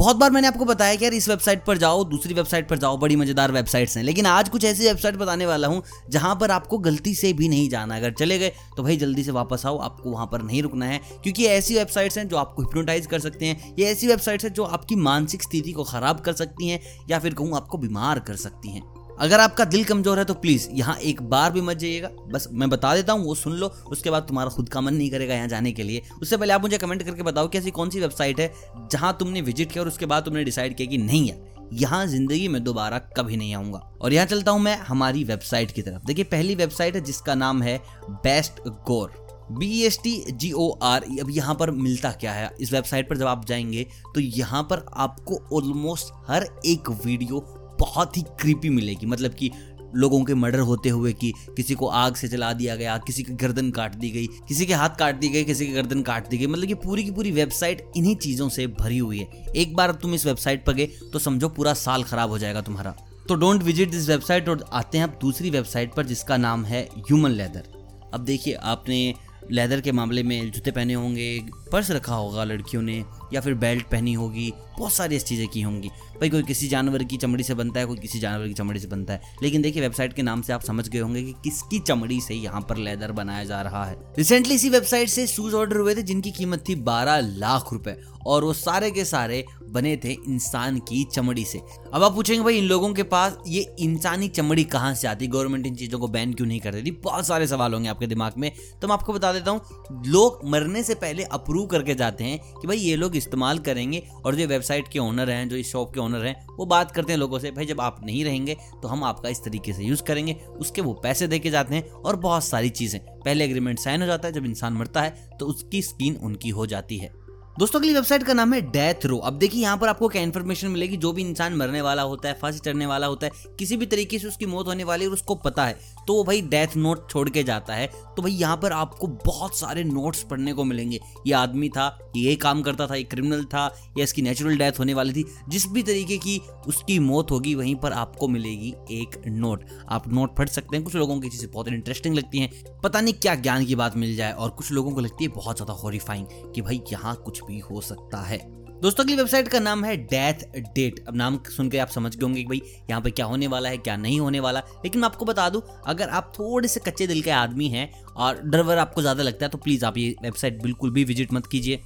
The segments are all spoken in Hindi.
बहुत बार मैंने आपको बताया कि यार इस वेबसाइट पर जाओ, दूसरी वेबसाइट पर जाओ, बड़ी मज़ेदार वेबसाइट्स हैं। लेकिन आज कुछ ऐसी वेबसाइट बताने वाला हूँ, जहाँ पर आपको गलती से भी नहीं जाना। अगर चले गए तो भाई जल्दी से वापस आओ, आपको वहाँ पर नहीं रुकना है। क्योंकि ऐसी वेबसाइट्स हैं जो आपको हिप्नोटाइज कर सकते हैं। ये ऐसी वेबसाइट्स हैं जो आपकी मानसिक स्थिति को खराब कर सकती हैं, या फिर कहूँ आपको बीमार कर सकती हैं। अगर आपका दिल कमज़ोर है तो प्लीज़ यहाँ एक बार भी मत जाइएगा। बस मैं बता देता हूँ, वो सुन लो, उसके बाद तुम्हारा खुद का मन नहीं करेगा यहाँ जाने के लिए। उससे पहले आप मुझे कमेंट करके बताओ कि ऐसी कौन सी वेबसाइट है जहाँ तुमने विज़िट किया और उसके बाद तुमने डिसाइड किया कि नहीं यार, यहाँ ज़िंदगी में दोबारा कभी नहीं आऊँगा। और यहाँ चलता हूँ मैं हमारी वेबसाइट की तरफ़। देखिए, पहली वेबसाइट है जिसका नाम है best gore B S T G O R अब यहाँ पर मिलता क्या है? इस वेबसाइट पर जब आप जाएँगे तो यहाँ पर आपको ऑलमोस्ट हर एक वीडियो बहुत ही क्रीपी मिलेगी। मतलब कि लोगों के मर्डर होते हुए कि किसी को आग से जला दिया गया, किसी की गर्दन काट दी गई, किसी के हाथ काट दी गई किसी की गर्दन काट दी गई। मतलब कि पूरी की पूरी वेबसाइट इन्हीं चीज़ों से भरी हुई है। एक बार तुम इस वेबसाइट पर गए तो समझो पूरा साल खराब हो जाएगा तुम्हारा। तो डोंट विज़िट दिस वेबसाइट और आते हैं आप दूसरी वेबसाइट पर जिसका नाम है ह्यूमन लेदर अब देखिए, आपने लेदर के मामले में जूते पहने होंगे, पर्स रखा होगा लड़कियों ने, या फिर बेल्ट पहनी होगी, बहुत सारी ऐसी चीज़ें की होंगी। भाई कोई किसी जानवर की चमड़ी से बनता है, कोई किसी जानवर की चमड़ी से बनता है। लेकिन देखिए, वेबसाइट के नाम से आप समझ गए होंगे कि किसकी चमड़ी से यहाँ पर लेदर बनाया जा रहा है। रिसेंटली इसी वेबसाइट से शूज़ ऑर्डर हुए थे, जिनकी कीमत थी बारह लाख रुपए, और वो सारे के सारे बने थे इंसान की चमड़ी से। अब आप पूछेंगे, भाई इन लोगों के पास ये इंसानी चमड़ी कहाँ से आती? गवर्नमेंट इन चीज़ों को बैन क्यों नहीं कर देती बहुत सारे सवाल होंगे आपके दिमाग में। तो मैं आपको बता देता हूँ, लोग मरने से पहले अप्रूव करके जाते हैं कि भाई ये लोग इस्तेमाल करेंगे, और जो वेबसाइट के ओनर हैं, जो इस शॉप के ओनर हैं, वो बात करते हैं लोगों से, भाई, जब आप नहीं रहेंगे तो हम आपका इस तरीके से यूज़ करेंगे। उसके वो पैसे दे के जाते हैं और बहुत सारी चीज़ें। पहले एग्रीमेंट साइन हो जाता है, जब इंसान मरता है तो उसकी स्कीन उनकी हो जाती है। दोस्तों, अगली वेबसाइट का नाम है डेथ रो अब देखिए, यहाँ पर आपको क्या इन्फॉर्मेशन मिलेगी? जो भी इंसान मरने वाला होता है, फांसी चढ़ने वाला होता है, किसी भी तरीके से उसकी मौत होने वाली है और उसको पता है तो वो भाई डेथ नोट छोड़ के जाता है। तो भाई, यहाँ पर आपको बहुत सारे नोट्स पढ़ने को मिलेंगे। ये आदमी था, ये काम करता था, ये क्रिमिनल था, या इसकी नेचुरल डेथ होने वाली थी। जिस भी तरीके की उसकी मौत होगी, वहीं पर आपको मिलेगी एक नोट आप नोट पढ़ सकते हैं। कुछ लोगों की चीज़ें बहुत इंटरेस्टिंग लगती हैं। पता नहीं क्या ज्ञान की बात मिल जाए, और कुछ लोगों को लगती है बहुत ज़्यादा हॉरीफाइंग कि भाई, यहाँ कुछ भी हो सकता है। दोस्तों, अगली वेबसाइट का नाम है डेथ डेट अब नाम सुन के आप समझ गए होंगे कि भाई, यहाँ पे क्या होने वाला है, क्या नहीं होने वाला। लेकिन मैं आपको बता दूँ, अगर आप थोड़े से कच्चे दिल के आदमी हैं और डर वर आपको ज़्यादा लगता है तो प्लीज़ आप ये वेबसाइट बिल्कुल भी विज़िट मत कीजिए।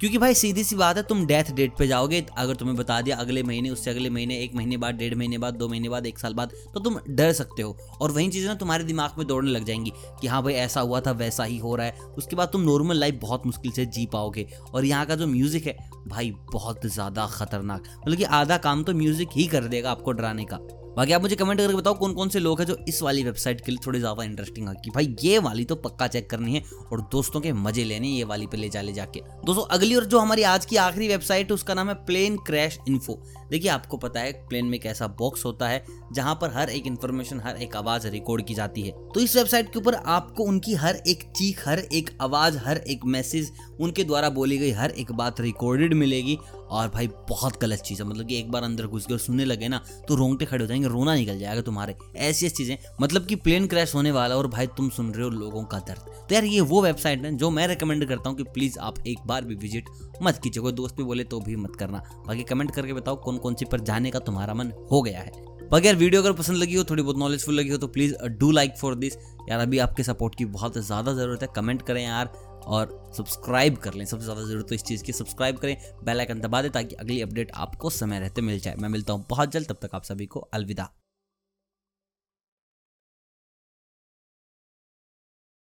क्योंकि भाई सीधी सी बात है, तुम डेथ डेट पे जाओगे, अगर तुम्हें बता दिया अगले महीने, उससे अगले महीने, एक महीने बाद, डेढ़ महीने बाद, दो महीने बाद, एक साल बाद तो तुम डर सकते हो। और वही चीज़ें ना तुम्हारे दिमाग में दौड़ने लग जाएँगी कि हाँ भाई ऐसा हुआ था, वैसा ही हो रहा है। उसके बाद तुम नॉर्मल लाइफ बहुत मुश्किल से जी पाओगे। और यहाँ का जो म्यूज़िक है, भाई बहुत ज़्यादा खतरनाक। मतलब कि आधा काम तो म्यूज़िक ही कर देगा आपको डराने का। बाकी आप मुझे कमेंट करके बताओ कौन कौन से लोग हैं जो इस वाली वेबसाइट के लिए थोड़े ज़्यादा इंटरेस्टिंग है कि भाई ये वाली तो पक्का चेक करनी है और दोस्तों के मज़े लेने ये वाली पे ले जा, ले जाके। दोस्तों, अगली और जो हमारी आज की आखिरी वेबसाइट है, उसका नाम है प्लेन क्रैश इन्फो देखिए, आपको पता है प्लेन में एक ऐसा बॉक्स होता है, जहाँ पर हर एक इन्फॉर्मेशन हर एक आवाज़ रिकॉर्ड की जाती है। तो इस वेबसाइट के ऊपर आपको उनकी हर एक चीख, हर एक आवाज़, हर एक मैसेज उनके द्वारा बोली गई हर एक बात रिकॉर्डेड मिलेगी। और भाई बहुत गलत चीज़ है। मतलब कि एक बार अंदर घुस गए और सुनने लगे ना तो रोंगटे खड़े हो जाएँगे, रोना निकल जाएगा तुम्हारे। ऐसी ऐसी चीज़ें मतलब कि प्लेन क्रैश होने वाला और भाई तुम सुन रहे हो लोगों का दर्द। तो यार ये वो वेबसाइट है जो मैं रिकमेंड करता हूँ कि प्लीज़ आप एक बार भी विज़िट मत कीजिए। कोई दोस्त भी बोले तो भी मत करना। बाकी कमेंट करके बताओ कौन कौन सी पर जाने का तुम्हारा मन हो गया है। बाकी यार वीडियो अगर पसंद लगी हो, थोड़ी बहुत नॉलेजफुल लगी हो तो please do like for this यार अभी आपके सपोर्ट की बहुत ज़्यादा ज़रूरत है। कमेंट करें यार। और सब्सक्राइब कर लें। सबसे ज़्यादा ज़रूरत तो इस चीज़ की, सब्सक्राइब करें, बेल आइकन दबा दें ताकि अगली अपडेट आपको समय रहते मिल जाए। मैं मिलता हूँ बहुत जल्द, तब तक आप सभी को अलविदा।